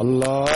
الله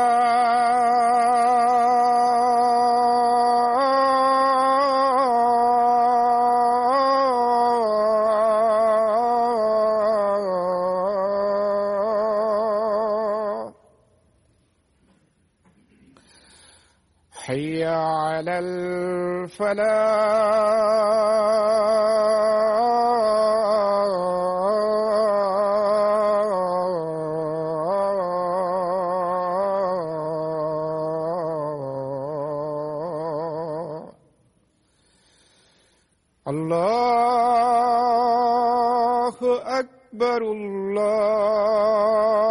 فلا الله أكبر الله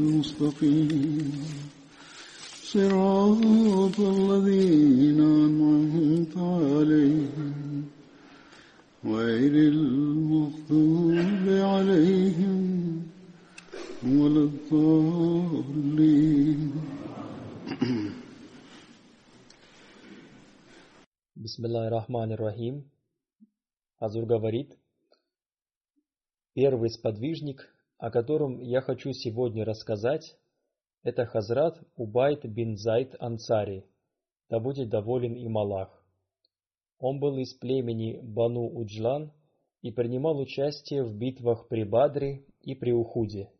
المستقيم صراط الذين أنعمت عليهم غير المغضوب عليهم ولا الضالين Бисмиллахир-Рахманир-Рахим. Азур говорит, первый сподвижник, о котором я хочу сегодня рассказать, это Хазрат Убайт бин Зайд Ансари, да будет доволен им Аллах. Он был из племени Бану Уджлан и принимал участие в битвах при Бадре и при Ухуде.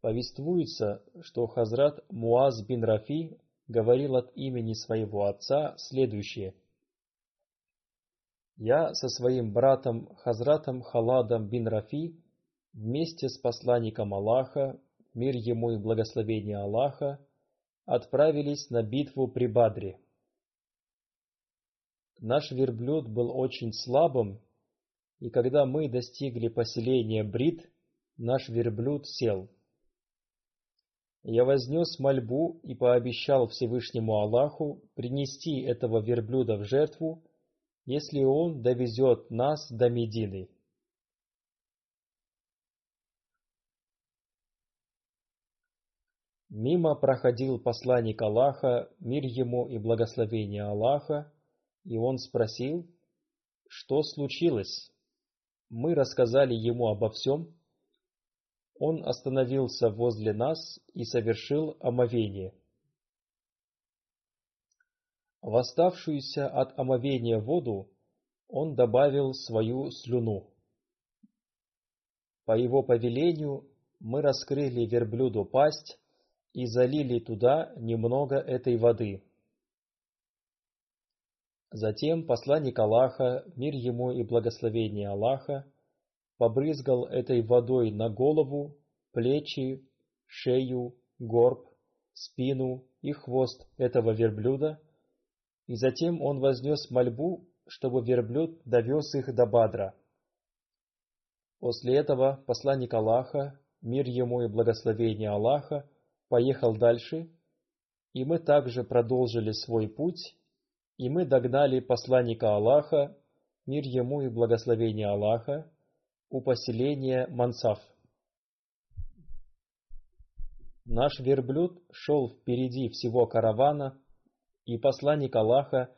Повествуется, что Хазрат Муаз бин Рафи говорил от имени своего отца следующее. «Я со своим братом Хазратом Халадом бин Рафи вместе с посланником Аллаха, мир ему и благословение Аллаха, отправились на битву при Бадре. Наш верблюд был очень слабым, и когда мы достигли поселения Брит, наш верблюд сел. Я вознес мольбу и пообещал Всевышнему Аллаху принести этого верблюда в жертву, если он довезет нас до Медины. Мимо проходил посланник Аллаха, мир ему и благословение Аллаха, и он спросил, что случилось. Мы рассказали ему обо всем. Он остановился возле нас и совершил омовение. В оставшуюся от омовения воду он добавил свою слюну. По его повелению мы раскрыли верблюду пасть и залили туда немного этой воды. Затем посланник Аллаха, мир ему и благословение Аллаха, побрызгал этой водой на голову, плечи, шею, горб, спину и хвост этого верблюда, и затем он вознес мольбу, чтобы верблюд довез их до Бадра. После этого посланник Аллаха, мир ему и благословение Аллаха, поехал дальше, и мы также продолжили свой путь, и мы догнали посланника Аллаха, мир ему и благословение Аллаха, у поселения Мансаф. Наш верблюд шел впереди всего каравана, и посланник Аллаха,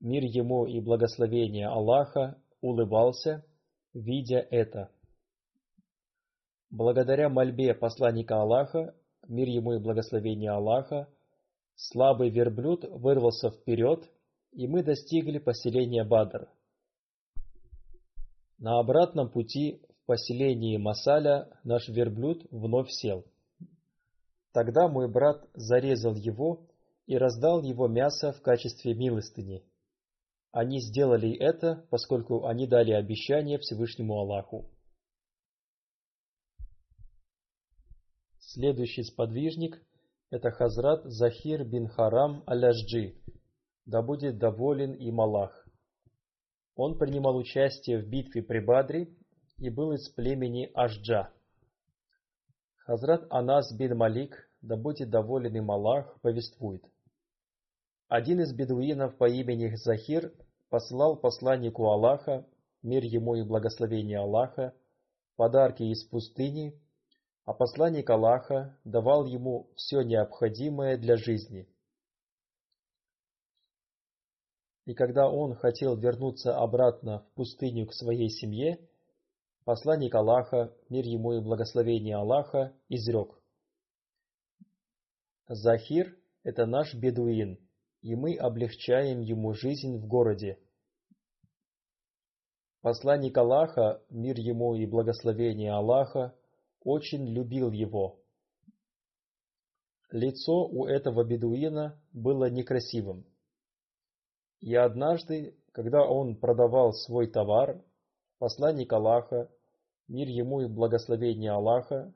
мир ему и благословение Аллаха, улыбался, видя это. Благодаря мольбе посланника Аллаха, мир ему и благословение Аллаха, слабый верблюд вырвался вперед, и мы достигли поселения Бадр. На обратном пути в поселении Масаля наш верблюд вновь сел. Тогда мой брат зарезал его и раздал его мясо в качестве милостыни. Они сделали это, поскольку они дали обещание Всевышнему Аллаху. Следующий сподвижник – это Хазрат Захир бин Харам Аляжджи, да будет доволен им Аллах. Он принимал участие в битве при Бадре и был из племени Ашджа. Хазрат Анас бин Малик, да будет доволен им Аллах, повествует. Один из бедуинов по имени Захир послал посланнику Аллаха, мир ему и благословение Аллаха, подарки из пустыни а посланник Аллаха давал ему все необходимое для жизни. И когда он хотел вернуться обратно в пустыню к своей семье, посланник Аллаха, мир ему и благословение Аллаха, изрек. Захир – это наш бедуин, и мы облегчаем ему жизнь в городе. Посланник Аллаха, мир ему и благословение Аллаха, очень любил его. Лицо у этого бедуина было некрасивым. И однажды, когда он продавал свой товар, посланник Аллаха, мир ему и благословение Аллаха,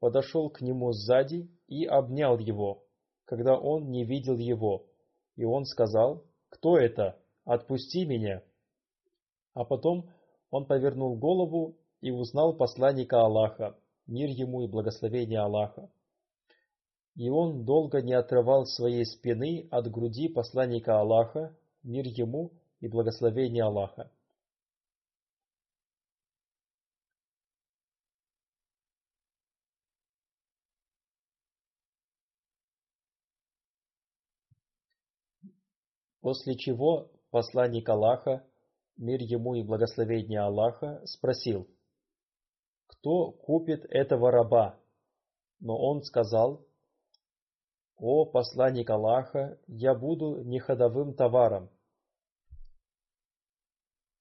подошел к нему сзади и обнял его, когда он не видел его, И он сказал, «Кто это? Отпусти меня!» А потом он повернул голову и узнал посланника Аллаха, мир ему и благословение Аллаха. И он долго не отрывал своей спины от груди посланника Аллаха, мир ему и благословение Аллаха. После чего посланник Аллаха, мир ему и благословение Аллаха, спросил, «Кто купит этого раба?» Но он сказал, «О посланник Аллаха, я буду не ходовым товаром».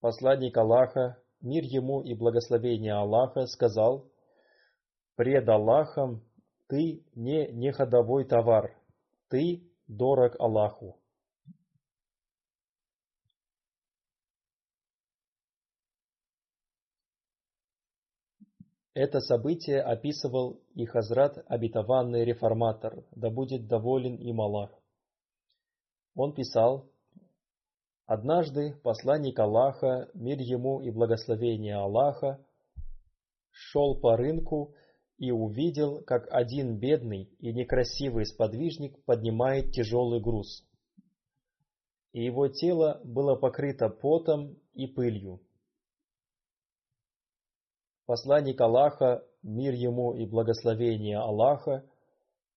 Посланник Аллаха, мир ему и благословение Аллаха, сказал, «Пред Аллахом ты не неходовой товар, ты дорог Аллаху». Это событие описывал и Хазрат обетованный реформатор, да будет доволен им Аллах. Он писал, «Однажды посланник Аллаха, мир ему и благословение Аллаха, шел по рынку и увидел, как один бедный и некрасивый сподвижник поднимает тяжелый груз. И его тело было покрыто потом и пылью. Посланник Аллаха, мир ему и благословение Аллаха,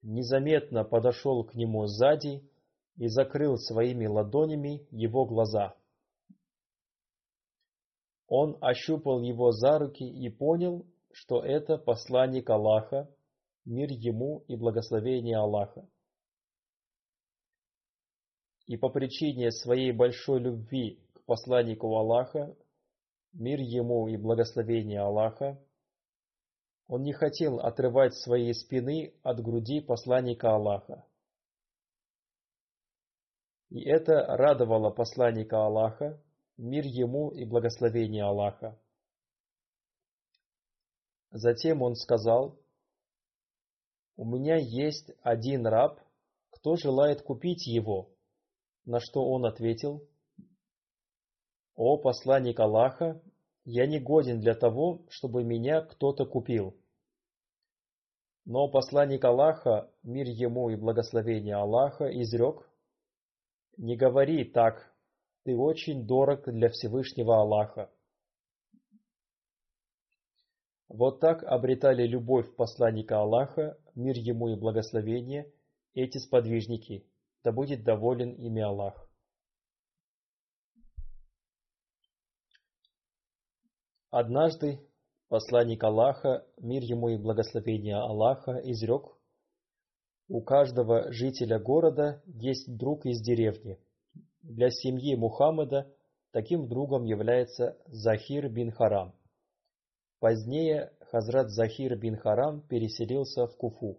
незаметно подошел к нему сзади и закрыл своими ладонями его глаза. Он ощупал его за руки и понял, что это посланник Аллаха, мир ему и благословение Аллаха. И по причине своей большой любви к посланнику Аллаха мир ему и благословение Аллаха, он не хотел отрывать своей спины от груди посланника Аллаха. И это радовало посланника Аллаха, мир ему и благословение Аллаха. Затем он сказал, «У меня есть один раб, кто желает купить его?» На что он ответил, «О посланник Аллаха, я не годен для того, чтобы меня кто-то купил». Но посланник Аллаха, мир ему и благословение Аллаха, изрек, «Не говори так, ты очень дорог для Всевышнего Аллаха». Вот так обретали любовь посланника Аллаха, мир ему и благословение, эти сподвижники, да будет доволен ими Аллах. Однажды посланник Аллаха, мир ему и благословение Аллаха, изрек, «У каждого жителя города есть друг из деревни. Для семьи Мухаммада таким другом является Захир бин Харам. Позднее Хазрат Захир бин Харам переселился в Куфу.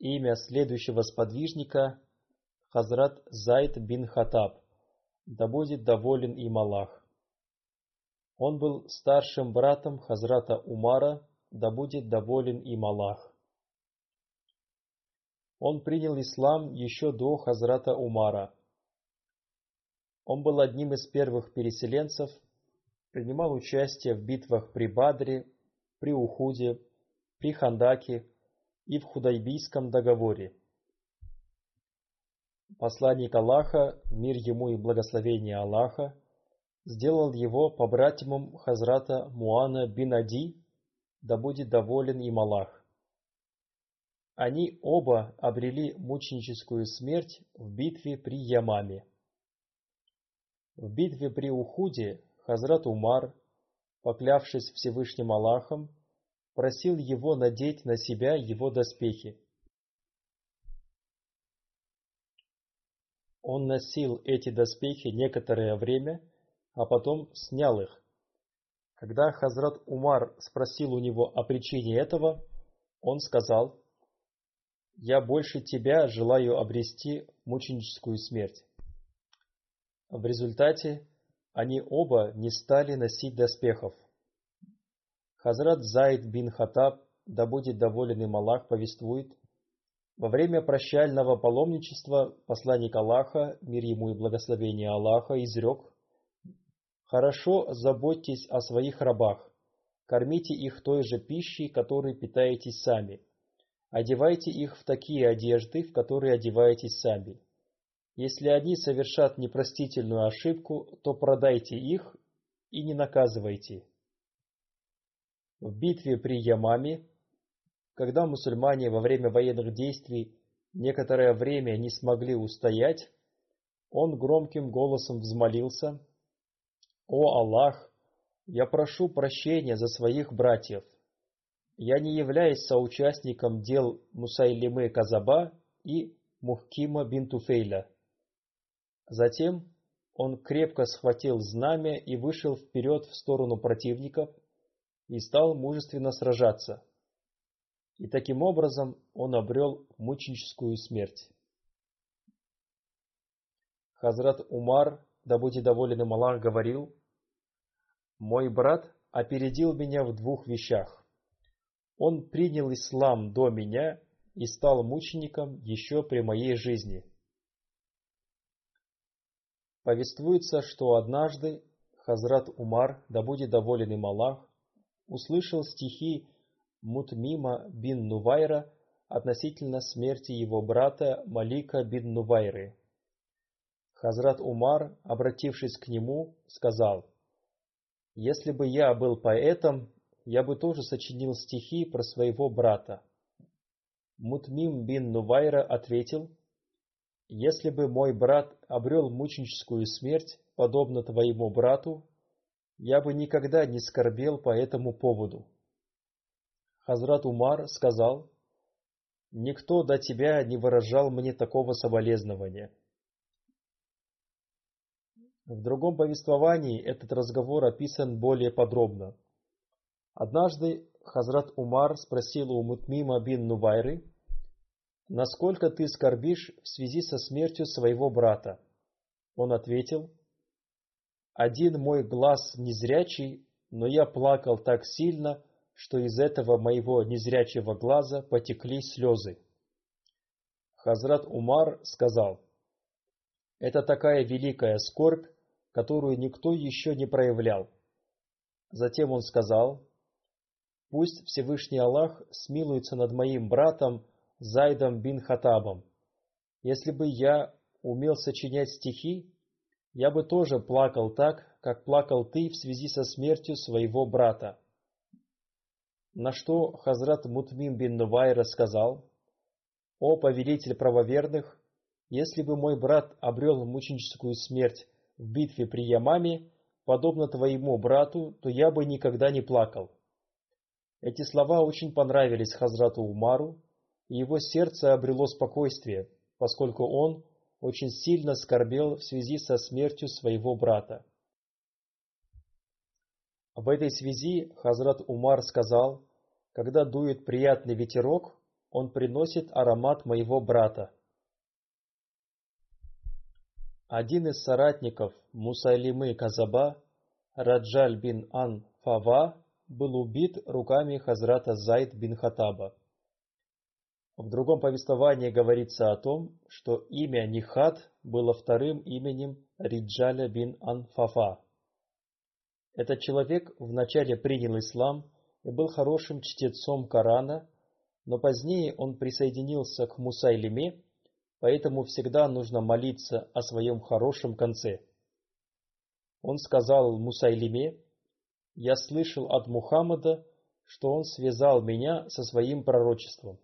Имя следующего сподвижника – Хазрат Зайд бин Хатаб, да будет доволен им Аллах. Он был старшим братом Хазрата Умара, да будет доволен им Аллах. Он принял ислам еще до Хазрата Умара. Он был одним из первых переселенцев, принимал участие в битвах при Бадре, при Ухуде, при Хандаке и в Худайбийском договоре. Посланник Аллаха, мир ему и благословение Аллаха, сделал его побратимом Хазрата Муана бин Ади, да будет доволен им Аллах. Они оба обрели мученическую смерть в битве при Ямаме. В битве при Ухуде Хазрат Умар, поклявшись Всевышним Аллахом, просил его надеть на себя его доспехи. Он носил эти доспехи некоторое время а потом снял их. Когда Хазрат Умар спросил у него о причине этого, он сказал, «Я больше тебя желаю обрести мученическую смерть». В результате они оба не стали носить доспехов. Хазрат Зайд бин Хатаб, да будет доволен им Аллах, повествует, Во время прощального паломничества посланник Аллаха, мир ему и благословение Аллаха, изрек «Хорошо заботьтесь о своих рабах, кормите их той же пищей, которой питаетесь сами, одевайте их в такие одежды, в которые одеваетесь сами. Если они совершат непростительную ошибку, то продайте их и не наказывайте». В битве при Ямаме когда мусульмане во время военных действий некоторое время не смогли устоять, он громким голосом взмолился, «О Аллах, я прошу прощения за своих братьев. Я не являюсь соучастником дел Мусайлимы Казаба и Мухкима бин Туфейля». Затем он крепко схватил знамя и вышел вперед в сторону противников и стал мужественно сражаться и таким образом он обрел мученическую смерть. Хазрат Умар, да будет доволен им Аллах, говорил, «Мой брат опередил меня в двух вещах. Он принял ислам до меня и стал мучеником еще при моей жизни». Повествуется, что однажды Хазрат Умар, да будет доволен им Аллах, услышал стихи Мутмима бин Нувайра относительно смерти его брата Малика бин Нувайры. Хазрат Умар, обратившись к нему, сказал, «Если бы я был поэтом, я бы тоже сочинил стихи про своего брата». Мутмим бин Нувайра ответил, «Если бы мой брат обрел мученическую смерть, подобно твоему брату, я бы никогда не скорбел по этому поводу». Хазрат Умар сказал, «Никто до тебя не выражал мне такого соболезнования». В другом повествовании этот разговор описан более подробно. Однажды Хазрат Умар спросил у Мутмима бин Нувайры, «Насколько ты скорбишь в связи со смертью своего брата?» Он ответил, «Один мой глаз незрячий, но я плакал так сильно, что из этого моего незрячего глаза потекли слезы. Хазрат Умар сказал, «Это такая великая скорбь, которую никто еще не проявлял». Затем он сказал, «Пусть Всевышний Аллах смилуется над моим братом Зайдом бин Хатабом. Если бы я умел сочинять стихи, я бы тоже плакал так, как плакал ты в связи со смертью своего брата. На что Хазрат Мутмим бин Нувай рассказал, «О повелитель правоверных, если бы мой брат обрел мученическую смерть в битве при Ямаме, подобно твоему брату, то я бы никогда не плакал». Эти слова очень понравились Хазрату Умару, и его сердце обрело спокойствие, поскольку он очень сильно скорбел в связи со смертью своего брата. В этой связи Хазрат Умар сказал, когда дует приятный ветерок, он приносит аромат моего брата. Один из соратников Мусайлимы Казаба, Раджаль бин Ан Фава, был убит руками Хазрата Зайд бин Хатаба. В другом повествовании говорится о том, что имя Нихат было вторым именем Риджаля бин Анфафа. Этот человек вначале принял ислам и был хорошим чтецом Корана, но позднее он присоединился к Мусайлиме, поэтому всегда нужно молиться о своем хорошем конце. Он сказал Мусайлиме, «Я слышал от Мухаммада, что он связал меня со своим пророчеством».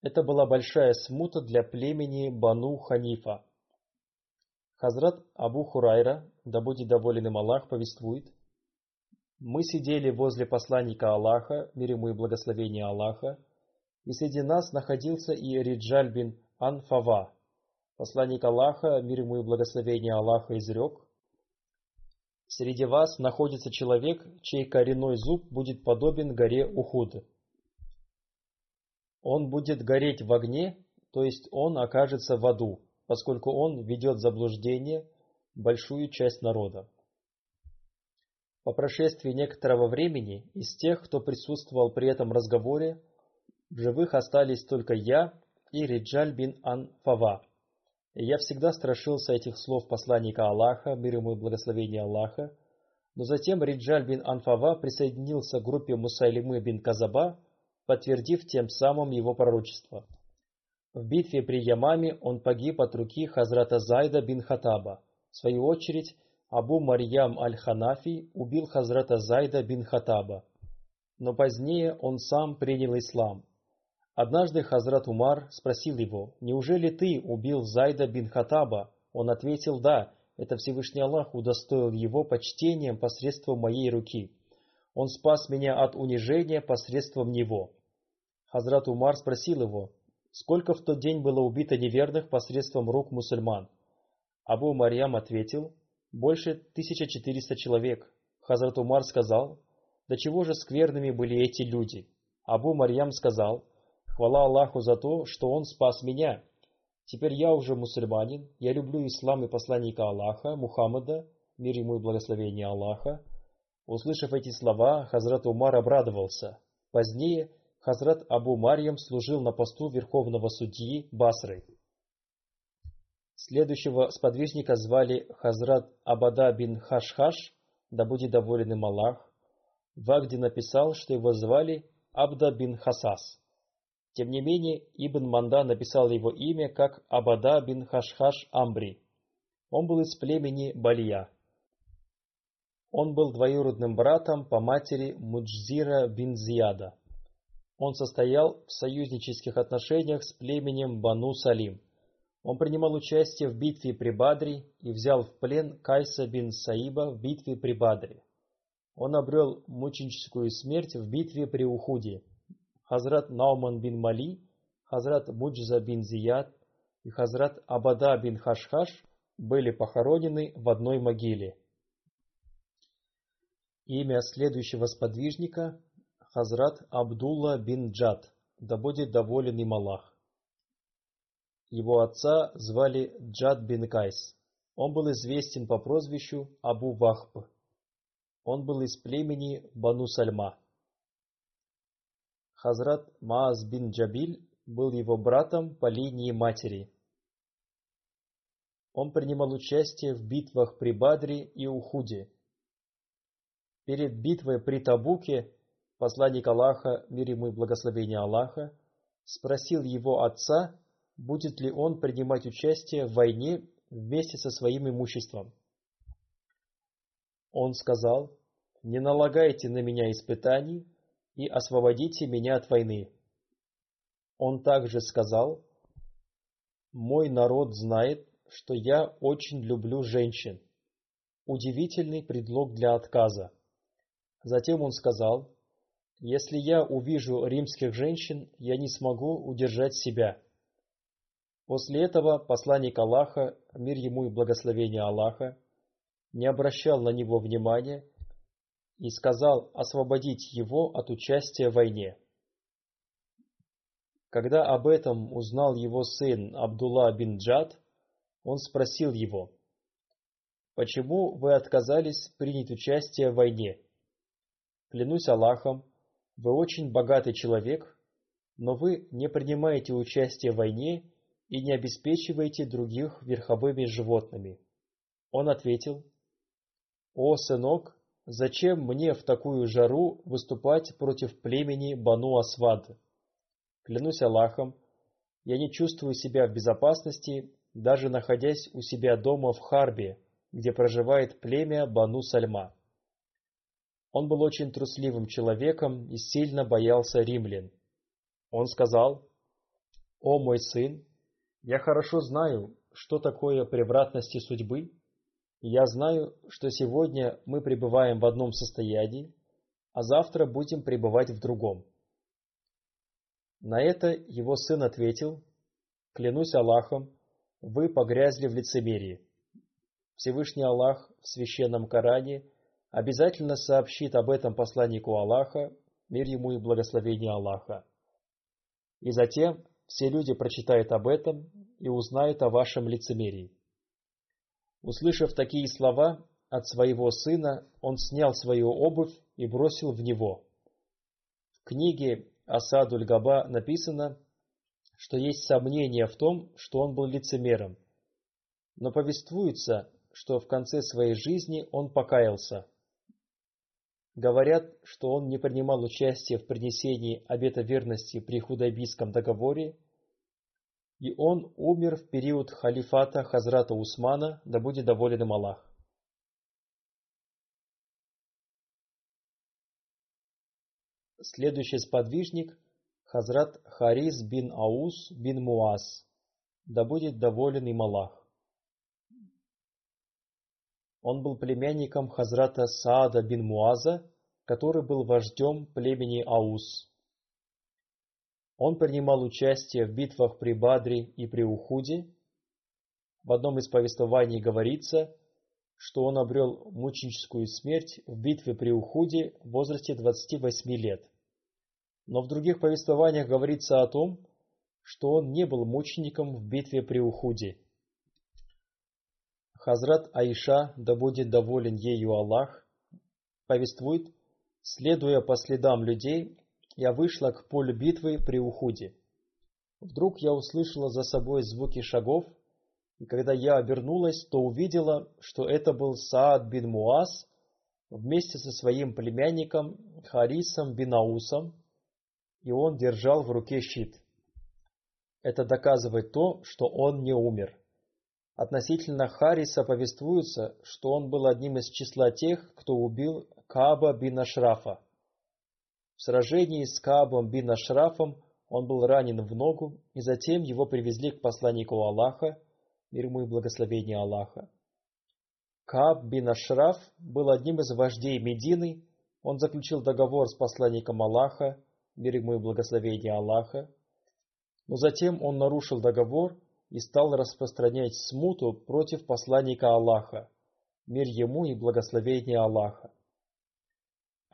Это была большая смута для племени Бану Ханифа. Хазрат Абу Хурайра, да будет доволен им Аллах, повествует. Мы сидели возле посланника Аллаха, мир ему и благословение Аллаха, и среди нас находился и Риджаль бин Анфава. Посланник Аллаха, мир ему и благословение Аллаха, изрек. Среди вас находится человек, чей коренной зуб будет подобен горе Ухуд. Он будет гореть в огне, то есть он окажется в аду поскольку он ведет заблуждение большую часть народа. По прошествии некоторого времени из тех, кто присутствовал при этом разговоре, В живых остались только я и Риджаль бин Ан-Фава. Я всегда страшился этих слов посланника Аллаха, мир ему и благословение Аллаха, но затем Риджаль бин Анфава присоединился к группе Мусайлимы бин Казаба, подтвердив тем самым его пророчество. В битве при Ямаме он погиб от руки Хазрата Зайда бин Хатаба. В свою очередь, Абу Марьям аль-Ханафи убил Хазрата Зайда бин Хатаба. Но позднее он сам принял ислам. Однажды Хазрат Умар спросил его, «Неужели ты убил Зайда бин Хатаба?» Он ответил, «Да, это Всевышний Аллах удостоил его почтением посредством моей руки. Он спас меня от унижения посредством него. Хазрат Умар спросил его, сколько в тот день было убито неверных посредством рук мусульман. Абу Марьям ответил, больше 1400 человек. Хазрат Умар сказал, до чего же скверными были эти люди. Абу Марьям сказал, хвала Аллаху за то, что он спас меня, Теперь я уже мусульманин, я люблю ислам и посланника Аллаха, Мухаммада, мир ему и благословение Аллаха. Услышав эти слова, Хазрат Умар обрадовался. Позднее Хазрат Абу Марьям служил на посту верховного судьи Басры. Следующего сподвижника звали Хазрат Абада бин Хашхаш, да будет доволен им Аллах. Вагди написал, что его звали Абда бин Хасас. Тем не менее, Ибн Манда написал его имя как Абада бин Хашхаш Амбри. Он был из племени Балия. Он был двоюродным братом по матери Муджзира бин Зияда. Он состоял в союзнических отношениях с племенем Бану Салим. Он принимал участие в битве при Бадре и взял в плен Кайса бин Саиба в битве при Бадре. Он обрел мученическую смерть в битве при Ухуде – Хазрат Науман бин Мали, Хазрат Муджза бин Зияд и Хазрат Абада бин Хашхаш были похоронены в одной могиле. Имя следующего сподвижника – Хазрат Абдулла бин Джад, да будет доволен им Аллах. Его отца звали Джад бин Кайс. Он был известен по прозвищу Абу Вахб. Он был из племени Бану Сальма. Хазрат Маас бин Джабиль был его братом по линии матери. Он принимал участие в битвах при Бадре и Ухуде. Перед битвой при Табуке посланник Аллаха, мир ему и благословение Аллаха, спросил его отца, будет ли он принимать участие в войне вместе со своим имуществом. Он сказал, «Не налагайте на меня испытаний, и освободите меня от войны. Он также сказал, «Мой народ знает, что я очень люблю женщин». Удивительный предлог для отказа. Затем он сказал, «Если я увижу римских женщин, я не смогу удержать себя». После этого посланник Аллаха, мир ему и благословение Аллаха, не обращал на него внимания и сказал освободить его от участия в войне. Когда об этом узнал его сын Абдулла бин Джад, он спросил его, «Почему вы отказались принять участие в войне? Клянусь Аллахом, вы очень богатый человек, но вы не принимаете участие в войне и не обеспечиваете других верховыми животными». Он ответил, «О, сынок, Зачем мне в такую жару выступать против племени Бану Асвад? Клянусь Аллахом, я не чувствую себя в безопасности, даже находясь у себя дома в Харбе, где проживает племя Бану Сальма. Он был очень трусливым человеком и сильно боялся римлян. Он сказал, «О мой сын, я хорошо знаю, что такое превратности судьбы, я знаю, что сегодня мы пребываем в одном состоянии, а завтра будем пребывать в другом. На это его сын ответил, «Клянусь Аллахом, вы погрязли в лицемерии. Всевышний Аллах в священном Коране обязательно сообщит об этом посланнику Аллаха, мир ему и благословение Аллаха. И затем все люди прочитают об этом и узнают о вашем лицемерии. Услышав такие слова от своего сына, он снял свою обувь и бросил в него. В книге Асадуль Габа написано, что есть сомнение в том, что он был лицемером. Но повествуется, что в конце своей жизни он покаялся. Говорят, что он не принимал участия в принесении обета верности при Худайбийском договоре, и он умер в период халифата Хазрата Усмана, да будет доволен им Аллах. Следующий сподвижник – Хазрат Харис бин Аус бин Муаз, да будет доволен им Аллах. Он был племянником Хазрата Саада бин Муаза, который был вождем племени Аус. Он принимал участие в битвах при Бадре и при Ухуде. В одном из повествований говорится, что он обрел мученическую смерть в битве при Ухуде в возрасте 28 лет. Но в других повествованиях говорится о том, что он не был мучеником в битве при Ухуде. Хазрат Аиша, да будет доволен ею Аллах, повествует, следуя по следам людей, я вышла к полю битвы при Ухуде. Вдруг я услышала за собой звуки шагов, и когда я обернулась, то увидела, что это был Саад бин Муаз вместе со своим племянником Харисом бин Аусом, и он держал в руке щит. Это доказывает то, что он не умер. Относительно Хариса повествуется, что он был одним из числа тех, кто убил Кааба бин Ашрафа. В сражении с Каабом бин Ашрафом он был ранен в ногу, и затем его привезли к посланнику Аллаха, мир ему и благословение Аллаха. Кааб бин Ашраф был одним из вождей Медины, он заключил договор с посланником Аллаха, мир ему и благословение Аллаха, но затем он нарушил договор и стал распространять смуту против посланника Аллаха, мир ему и благословение Аллаха.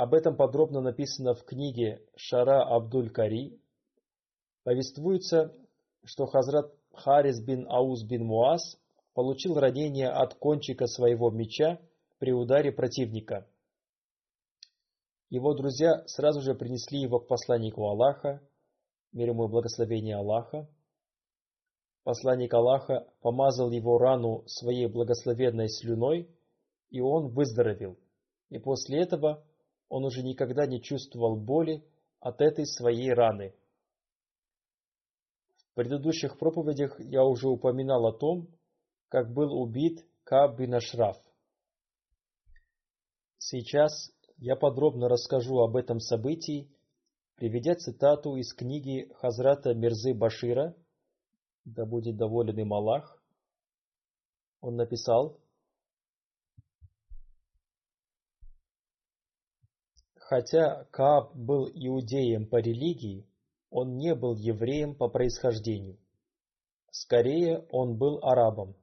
Об этом подробно написано в книге Шара Абдуль-Кари. Повествуется, что Хазрат Харис бин Ауз бин Муаз получил ранение от кончика своего меча при ударе противника. Его друзья сразу же принесли его к посланнику Аллаха, мир ему и благословение Аллаха, Посланник Аллаха помазал его рану своей благословенной слюной, и он выздоровел. И после этого он уже никогда не чувствовал боли от этой своей раны. В предыдущих проповедях я уже упоминал о том, как был убит Каб бин. Сейчас я подробно расскажу об этом событии, приведя цитату из книги Хазрата Мирзы Башира – да будет доволен им Аллах, он написал, Хотя Кааб был иудеем по религии, он не был евреем по происхождению. Скорее, он был арабом.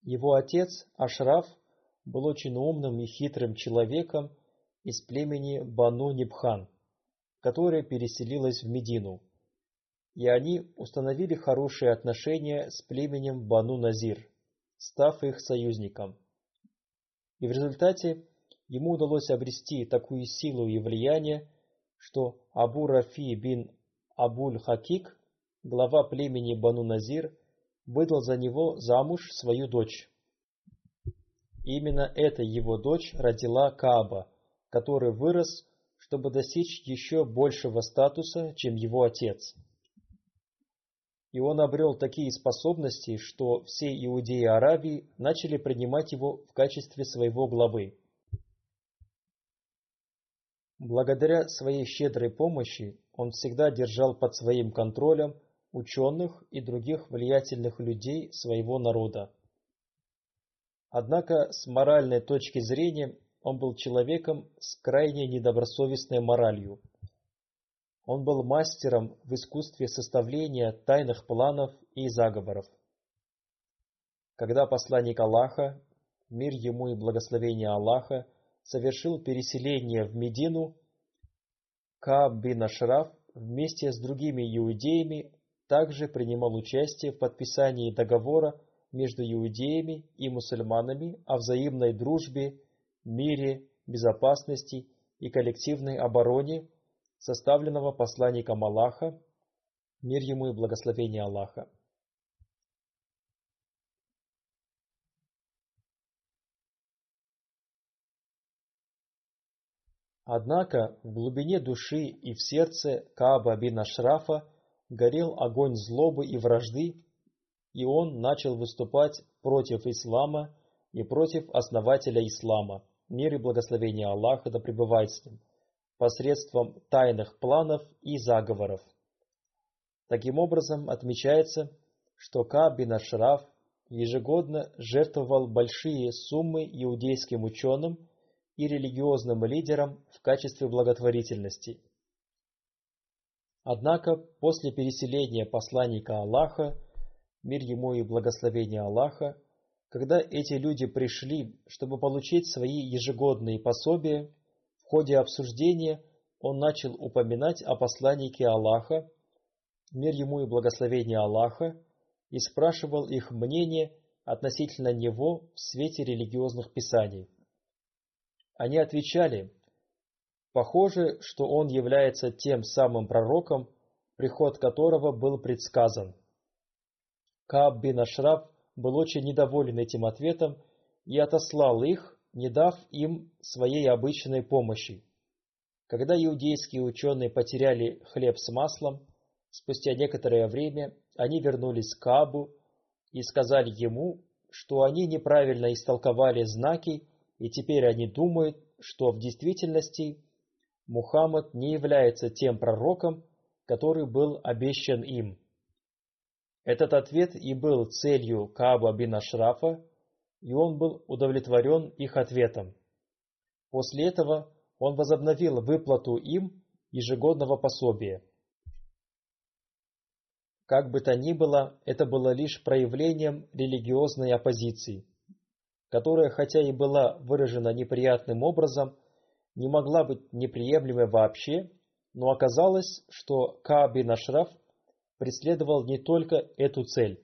Его отец, Ашраф, был очень умным и хитрым человеком из племени Бану Нибхан, которое переселилось в Медину – и они установили хорошие отношения с племенем Бану Назир, став их союзником. И в результате ему удалось обрести такую силу и влияние, что Абу Рафи бин Абуль Хакик, глава племени Бану Назир, выдал за него замуж свою дочь. Именно эта его дочь родила Кааба, который вырос, чтобы достичь еще большего статуса, чем его отец и он обрел такие способности, что все иудеи Аравии начали принимать его в качестве своего главы. Благодаря своей щедрой помощи он всегда держал под своим контролем ученых и других влиятельных людей своего народа. Однако с моральной точки зрения он был человеком с крайне недобросовестной моралью – он был мастером в искусстве составления тайных планов и заговоров. Когда посланник Аллаха, мир ему и благословение Аллаха, совершил переселение в Медину, Кааб бин Ашраф вместе с другими иудеями также принимал участие в подписании договора между иудеями и мусульманами о взаимной дружбе, мире, безопасности и коллективной обороне составленного посланником Аллаха, мир ему и благословение Аллаха. Однако в глубине души и в сердце Кааба бин Ашрафа горел огонь злобы и вражды, и он начал выступать против ислама и против основателя ислама, мир и благословение Аллаха да пребывает с ним, посредством тайных планов и заговоров. Таким образом, отмечается, что Кааб бин Ашраф ежегодно жертвовал большие суммы иудейским ученым и религиозным лидерам в качестве благотворительности. Однако после переселения посланника Аллаха, мир ему и благословение Аллаха, когда эти люди пришли, чтобы получить свои ежегодные пособия, в ходе обсуждения он начал упоминать о посланнике Аллаха, мир ему и благословение Аллаха, и спрашивал их мнение относительно него в свете религиозных писаний. Они отвечали, похоже, что он является тем самым пророком, приход которого был предсказан. Кааб бин Ашраф был очень недоволен этим ответом и отослал их, не дав им своей обычной помощи. Когда иудейские ученые потеряли хлеб с маслом, спустя некоторое время они вернулись к Каабу и сказали ему, что они неправильно истолковали знаки и теперь они думают, что в действительности Мухаммад не является тем пророком, который был обещан им. Этот ответ и был целью Кааба бин Ашрафа, и он был удовлетворен их ответом. После этого он возобновил выплату им ежегодного пособия. Как бы то ни было, это было лишь проявлением религиозной оппозиции – которая, хотя и была выражена неприятным образом, не могла быть неприемлемой вообще, но оказалось, что Кааб бин Ашраф преследовал не только эту цель.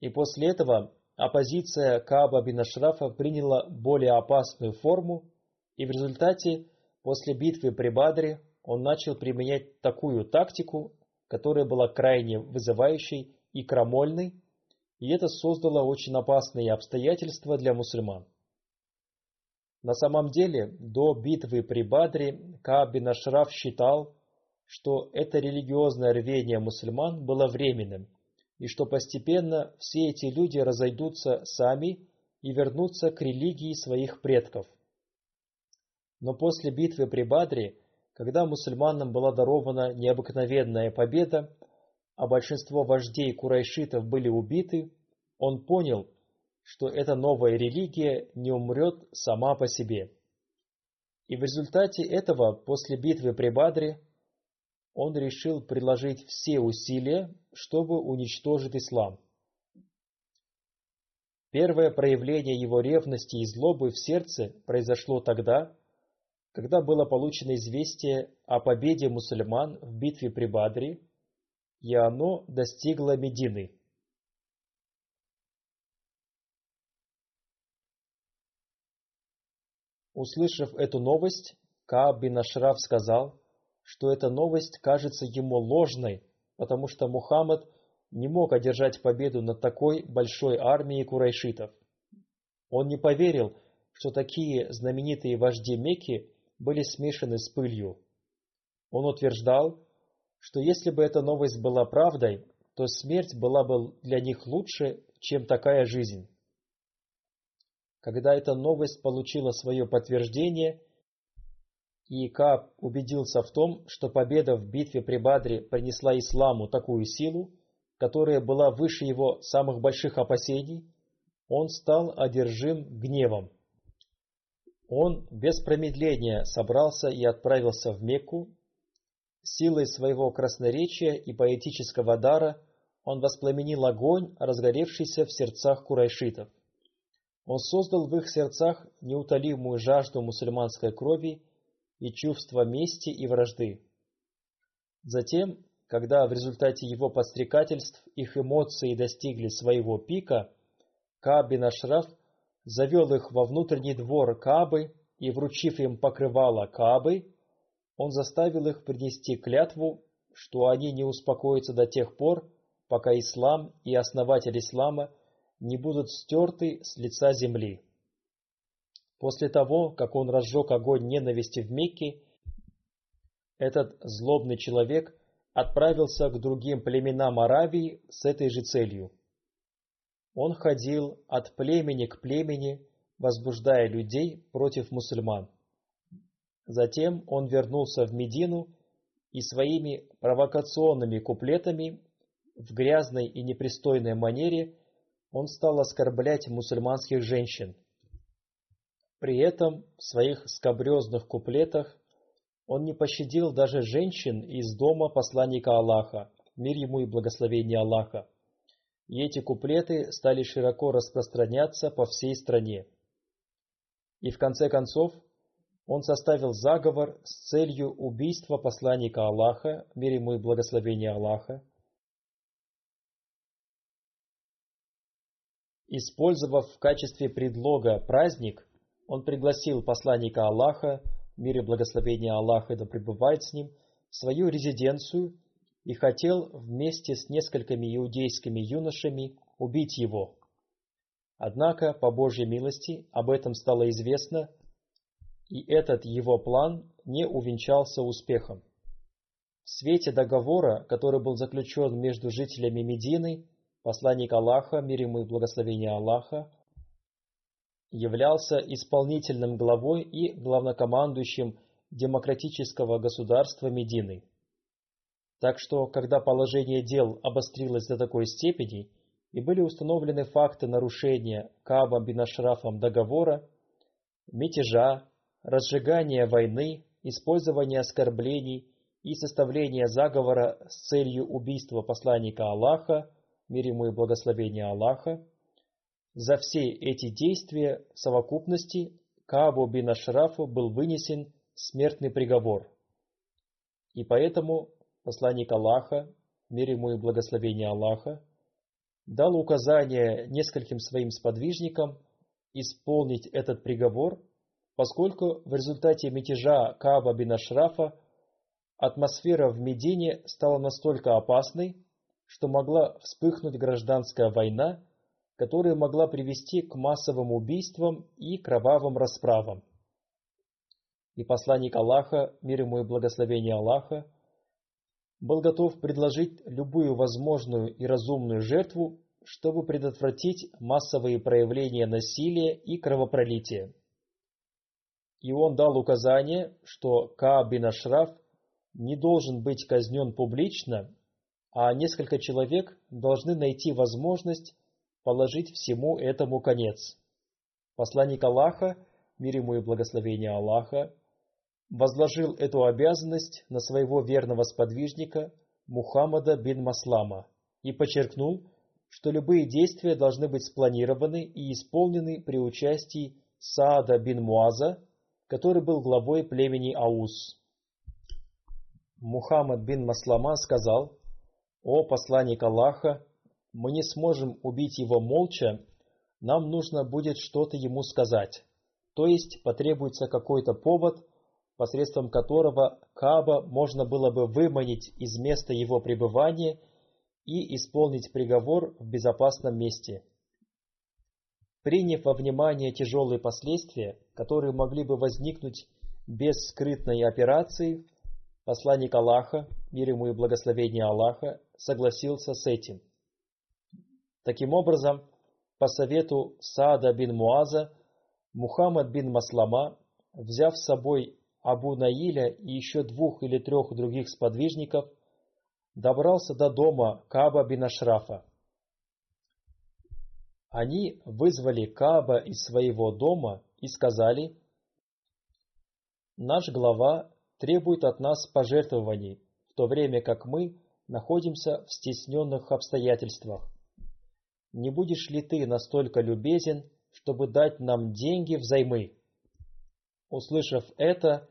И после этого оппозиция Кааба бин приняла более опасную форму, и в результате, после битвы при Бадре, он начал применять такую тактику, которая была крайне вызывающей и крамольной, и это создало очень опасные обстоятельства для мусульман. На самом деле, до битвы при Бадре Кааб бин Ашраф считал, что это религиозное рвение мусульман было временным, и что постепенно все эти люди разойдутся сами и вернутся к религии своих предков. Но после битвы при Бадре, когда мусульманам была дарована необыкновенная победа, а большинство вождей курайшитов были убиты, он понял, что эта новая религия не умрет сама по себе. И в результате этого, после битвы при Бадре, он решил приложить все усилия, чтобы уничтожить ислам. Первое проявление его ревности и злобы в сердце произошло тогда, когда было получено известие о победе мусульман в битве при Бадре, и оно достигло Медины. Услышав эту новость, Кааб бин Ашраф сказал, что эта новость кажется ему ложной, потому что Мухаммад не мог одержать победу над такой большой армией курайшитов. Он не поверил, что такие знаменитые вожди Мекки были смешаны с пылью. Он утверждал, что если бы эта новость была правдой, то смерть была бы для них лучше, чем такая жизнь. Когда эта новость получила свое подтверждение, и Кааб убедился в том, что победа в битве при Бадре принесла исламу такую силу, которая была выше его самых больших опасений, он стал одержим гневом. Он без промедления собрался и отправился в Мекку. Силой своего красноречия и поэтического дара он воспламенил огонь, разгоревшийся в сердцах курайшитов. Он создал в их сердцах неутолимую жажду мусульманской крови и чувство мести и вражды. Затем, когда в результате его подстрекательств их эмоции достигли своего пика, Кааб бин Ашраф завел их во внутренний двор Каабы и, вручив им покрывало Каабы, он заставил их принести клятву, что они не успокоятся до тех пор, пока ислам и основатель ислама не будут стерты с лица земли. После того, как он разжег огонь ненависти в Мекке, этот злобный человек отправился к другим племенам Аравии с этой же целью. Он ходил от племени к племени, возбуждая людей против мусульман. Затем он вернулся в Медину и своими провокационными куплетами в грязной и непристойной манере он стал оскорблять мусульманских женщин. При этом в своих скобрезных куплетах он не пощадил даже женщин из дома посланника Аллаха, мир ему и благословение Аллаха. И эти куплеты стали широко распространяться по всей стране. И в конце концов он составил заговор с целью убийства посланника Аллаха, мир ему и благословение Аллаха, Использовав в качестве предлога праздник, он пригласил посланника Аллаха, мир и благословение Аллаха да пребывает с ним, в свою резиденцию и хотел вместе с несколькими иудейскими юношами убить его. Однако, по Божьей милости, об этом стало известно, и этот его план не увенчался успехом. В свете договора, который был заключен между жителями Медины посланник Аллаха, мир ему и благословение Аллаха, являлся исполнительным главой и главнокомандующим демократического государства Медины. Так что, когда положение дел обострилось до такой степени и были установлены факты нарушения Каабом бин договора, мятежа, разжигания войны, использования оскорблений и составления заговора с целью убийства посланника Аллаха, мир ему и благословение Аллаха, за все эти действия в совокупности Каабу бин Ашрафу был вынесен смертный приговор. И поэтому посланник Аллаха, мир ему и благословение Аллаха, дал указание нескольким своим сподвижникам исполнить этот приговор, поскольку в результате мятежа Кааба бин Ашрафа атмосфера в Медине стала настолько опасной, что могла вспыхнуть гражданская война, которая могла привести к массовым убийствам и кровавым расправам. И посланник Аллаха, мир ему и благословение Аллаха, был готов предложить любую возможную и разумную жертву, чтобы предотвратить массовые проявления насилия и кровопролития. И он дал указание, что Кааб бин Ашраф не должен быть казнен публично а несколько человек должны найти возможность положить всему этому конец. Посланник Аллаха, мир ему и благословение Аллаха, возложил эту обязанность на своего верного сподвижника Мухаммада бин Маслама и подчеркнул, что любые действия должны быть спланированы и исполнены при участии Саада бин Муаза, который был главой племени Аус. Мухаммад бин Маслама сказал, «О посланник Аллаха, мы не сможем убить его молча, нам нужно будет что-то ему сказать, то есть потребуется какой-то повод, посредством которого Кааба можно было бы выманить из места его пребывания и исполнить приговор в безопасном месте. Приняв во внимание тяжелые последствия, которые могли бы возникнуть без скрытной операции, посланник Аллаха, мир ему и благословение Аллаха, согласился с этим. Таким образом, по совету Саада бин Муаза, Мухаммад бин Маслама, взяв с собой Абу Наиля и еще двух или трех других сподвижников, добрался до дома Каба бин Ашрафа. Они вызвали Каба из своего дома и сказали, «Наш глава требует от нас пожертвований, в то время как мы находимся в стесненных обстоятельствах. Не будешь ли ты настолько любезен, чтобы дать нам деньги взаймы?» Услышав это,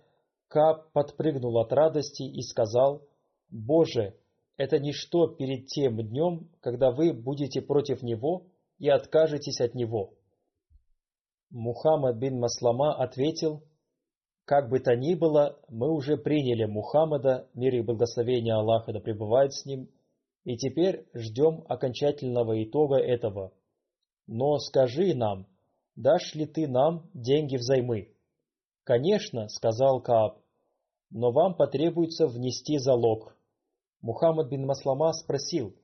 Кап подпрыгнул от радости и сказал, «Боже, это ничто перед тем днем, когда вы будете против него и откажетесь от него». Мухаммад бин Маслама ответил, как бы то ни было, мы уже приняли Мухаммада, мир и благословение Аллаха да пребывает с ним, и теперь ждем окончательного итога этого. Но скажи нам, дашь ли ты нам деньги взаймы? Конечно, сказал Кааб, но вам потребуется внести залог. Мухаммад бин Маслама спросил,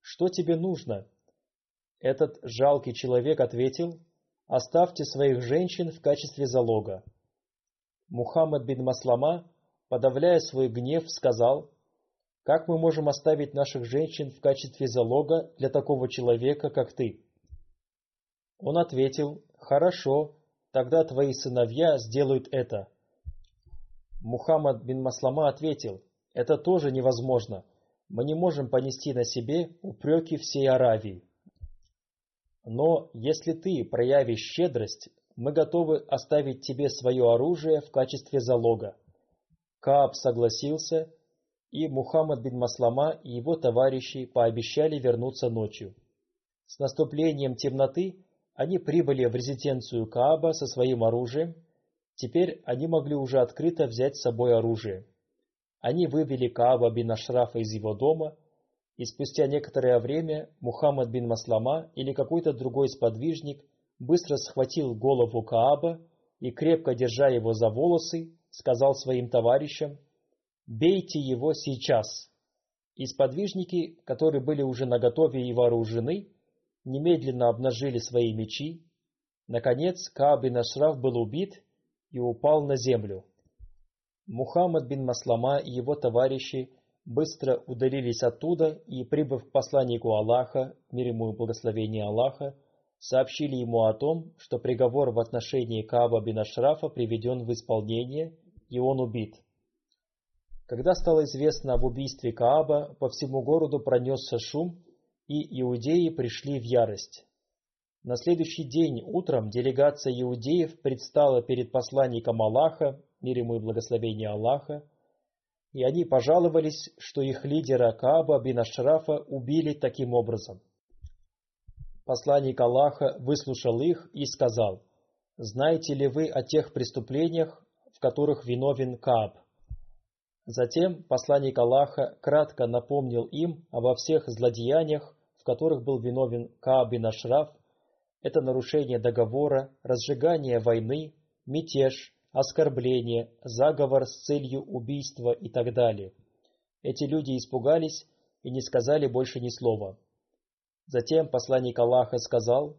что тебе нужно? Этот жалкий человек ответил, оставьте своих женщин в качестве залога. Мухаммад бин Маслама, подавляя свой гнев, сказал, «Как мы можем оставить наших женщин в качестве залога для такого человека, как ты?» Он ответил, «Хорошо, тогда твои сыновья сделают это». Мухаммад бин Маслама ответил, «Это тоже невозможно. Мы не можем понести на себе упреки всей Аравии. Но если ты проявишь щедрость, мы готовы оставить тебе свое оружие в качестве залога. Кааб согласился, и Мухаммад бин Маслама и его товарищи пообещали вернуться ночью. С наступлением темноты они прибыли в резиденцию Кааба со своим оружием, теперь они могли уже открыто взять с собой оружие. Они вывели Кааба бин Ашрафа из его дома, и спустя некоторое время Мухаммад бин Маслама или какой-то другой сподвижник – быстро схватил голову Кааба и, крепко держа его за волосы, сказал своим товарищам, «Бейте его сейчас!» И сподвижники, которые были уже наготове и вооружены, немедленно обнажили свои мечи. Наконец Кааб бин Ашраф был убит и упал на землю. Мухаммад бин Маслама и его товарищи быстро удалились оттуда и, прибыв к посланнику Аллаха, мир ему и благословение Аллаха, сообщили ему о том, что приговор в отношении Кааба бин Ашрафа приведен в исполнение, и он убит. Когда стало известно об убийстве Кааба, по всему городу пронесся шум, и иудеи пришли в ярость. На следующий день утром делегация иудеев предстала перед посланником Аллаха, мир ему и благословение Аллаха, и они пожаловались, что их лидера Кааба бин Ашрафа убили таким образом. Посланник Аллаха выслушал их и сказал, «Знаете ли вы о тех преступлениях, в которых виновен Кааб?» Затем посланник Аллаха кратко напомнил им обо всех злодеяниях, в которых был виновен Кааб бин Ашраф, это нарушение договора, разжигание войны, мятеж, оскорбление, заговор с целью убийства и так далее. Эти люди испугались и не сказали больше ни слова. Затем посланник Аллаха сказал,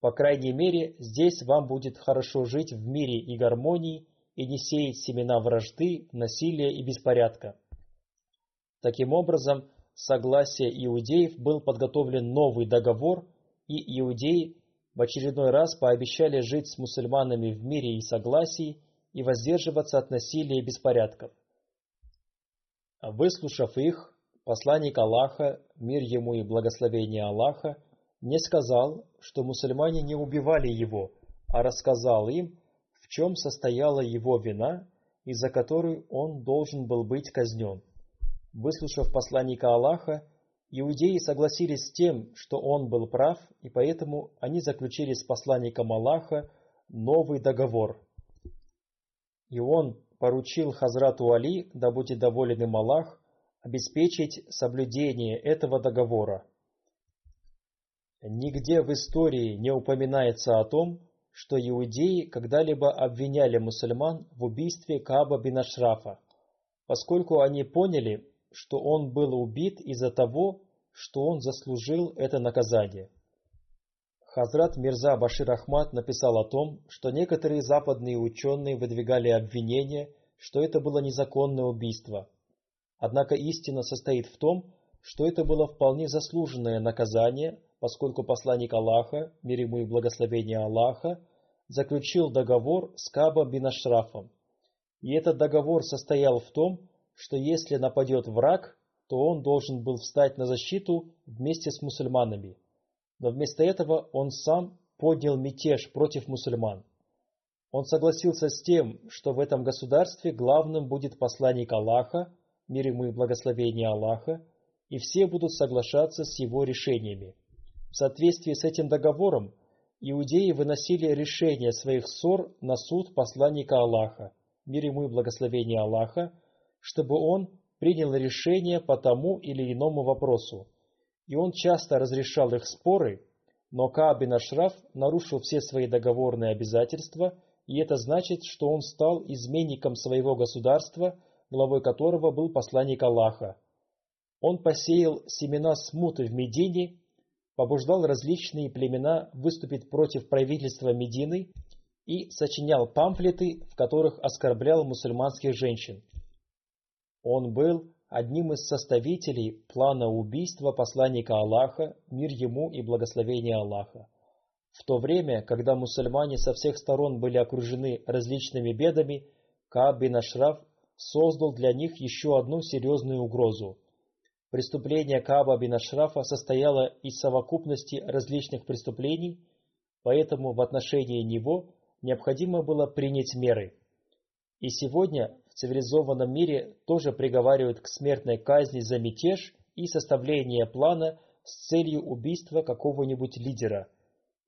«По крайней мере, здесь вам будет хорошо жить в мире и гармонии и не сеять семена вражды, насилия и беспорядка». Таким образом, согласие иудеев был подготовлен новый договор, и иудеи в очередной раз пообещали жить с мусульманами в мире и согласии и воздерживаться от насилия и беспорядков. Выслушав их, посланник Аллаха, мир ему и благословение Аллаха, не сказал, что мусульмане не убивали его, а рассказал им, в чем состояла его вина, из-за которой он должен был быть казнен. Выслушав посланника Аллаха, иудеи согласились с тем, что он был прав, и поэтому они заключили с посланником Аллаха новый договор. И он поручил Хазрату Али, да будет доволен им Аллах, обеспечить соблюдение этого договора. Нигде в истории не упоминается о том, что иудеи когда-либо обвиняли мусульман в убийстве Кааба бин Ашрафа, поскольку они поняли, что он был убит из-за того, что он заслужил это наказание. Хазрат Мирза Башир Ахмад написал о том, что некоторые западные ученые выдвигали обвинение, что это было незаконное убийство – Однако истина состоит в том, что это было вполне заслуженное наказание, поскольку посланник Аллаха, мир ему и благословение Аллаха, заключил договор с Кабом бин Ашрафом. И этот договор состоял в том, что если нападет враг, то он должен был встать на защиту вместе с мусульманами. Но вместо этого он сам поднял мятеж против мусульман. Он согласился с тем, что в этом государстве главным будет посланник Аллаха, мир ему и благословение Аллаха, и все будут соглашаться с его решениями. В соответствии с этим договором иудеи выносили решение своих ссор на суд посланника Аллаха, мир ему и благословение Аллаха, чтобы он принял решение по тому или иному вопросу. И он часто разрешал их споры, но Кааб бин Ашраф нарушил все свои договорные обязательства, и это значит, что он стал изменником своего государства, главой которого был посланник Аллаха. Он посеял семена смуты в Медине, побуждал различные племена выступить против правительства Медины и сочинял памфлеты, в которых оскорблял мусульманских женщин. Он был одним из составителей плана убийства посланника Аллаха, мир ему и благословение Аллаха. В то время, когда мусульмане со всех сторон были окружены различными бедами, Кааб бин Ашраф создал для них еще одну серьезную угрозу. Преступление Кааба бин Ашрафа состояло из совокупности различных преступлений, поэтому в отношении него необходимо было принять меры. И сегодня цивилизованном мире тоже приговаривают к смертной казни за мятеж и составление плана с целью убийства какого-нибудь лидера,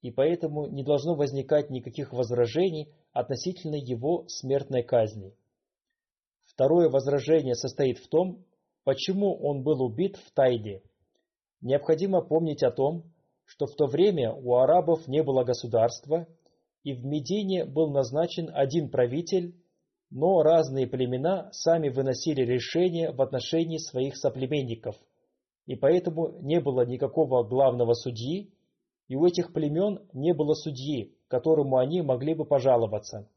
и поэтому не должно возникать никаких возражений относительно его смертной казни. Второе возражение состоит в том, почему он был убит в Тайде. Необходимо помнить о том, что в то время у арабов не было государства, и в Медине был назначен один правитель, но разные племена сами выносили решения в отношении своих соплеменников, и поэтому не было никакого главного судьи, и у этих племен не было судьи, которому они могли бы пожаловаться.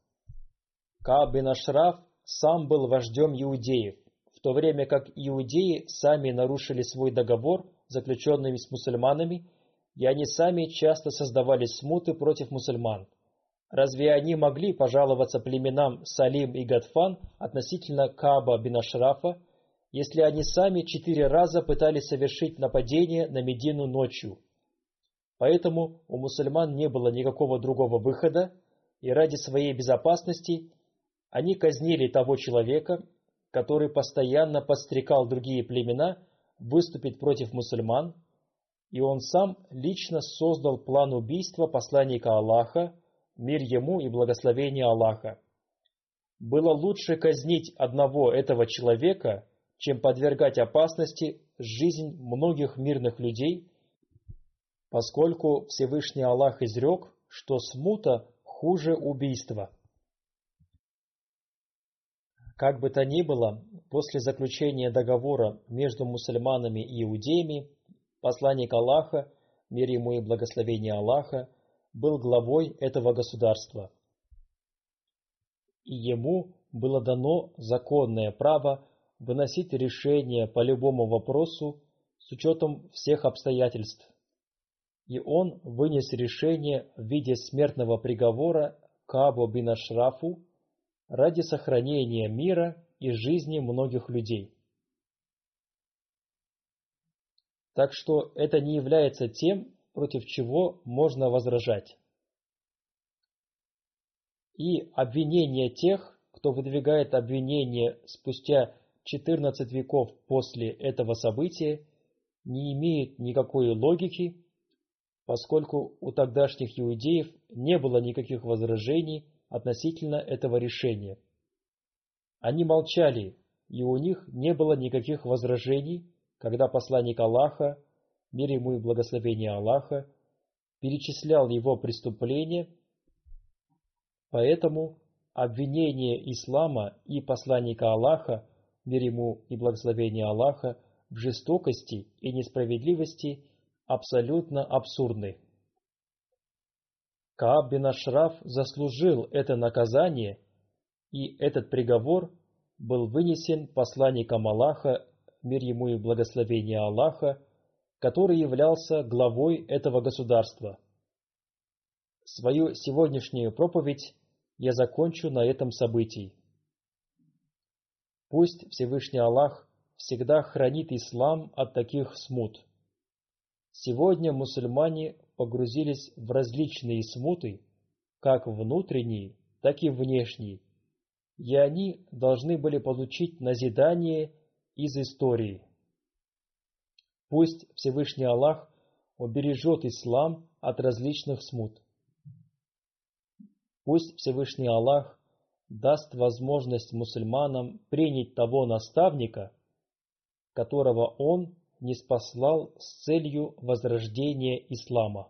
Кааб Ашраф сам был вождем иудеев, в то время как иудеи сами нарушили свой договор, заключенными с мусульманами, и они сами часто создавали смуты против мусульман – Разве они могли пожаловаться племенам Салим и Гадфан относительно Каба бин Ашрафа, если они сами четыре раза пытались совершить нападение на Медину ночью? Поэтому у мусульман не было никакого другого выхода, и ради своей безопасности они казнили того человека, который постоянно подстрекал другие племена выступить против мусульман, и он сам лично создал план убийства посланника Аллаха, мир ему и благословение Аллаха. Было лучше казнить одного этого человека, чем подвергать опасности жизнь многих мирных людей, поскольку Всевышний Аллах изрек, что смута хуже убийства. Как бы то ни было, после заключения договора между мусульманами и иудеями, посланник Аллаха, мир ему и благословение Аллаха, был главой этого государства. И ему было дано законное право выносить решения по любому вопросу с учетом всех обстоятельств. И он вынес решение в виде смертного приговора Кабу бин Ашрафу ради сохранения мира и жизни многих людей. Так что это не является тем, против чего можно возражать. И обвинение тех, кто выдвигает обвинение спустя 14 веков после этого события, не имеет никакой логики, поскольку у тогдашних иудеев не было никаких возражений относительно этого решения. Они молчали, и у них не было никаких возражений, когда посланник Аллаха мир ему и благословение Аллаха, перечислял его преступления, поэтому обвинение ислама и посланника Аллаха, мир ему и благословение Аллаха, в жестокости и несправедливости абсолютно абсурдны. Кааб бин Ашраф заслужил это наказание, и этот приговор был вынесен посланником Аллаха, мир ему и благословение Аллаха, который являлся главой этого государства. Свою сегодняшнюю проповедь я закончу на этом событии. Пусть Всевышний Аллах всегда хранит ислам от таких смут. Сегодня мусульмане погрузились в различные смуты, как внутренние, так и внешние, и они должны были получить назидание из истории. Пусть Всевышний Аллах убережет ислам от различных смут. Пусть Всевышний Аллах даст возможность мусульманам принять того наставника, которого он не спаслал с целью возрождения ислама.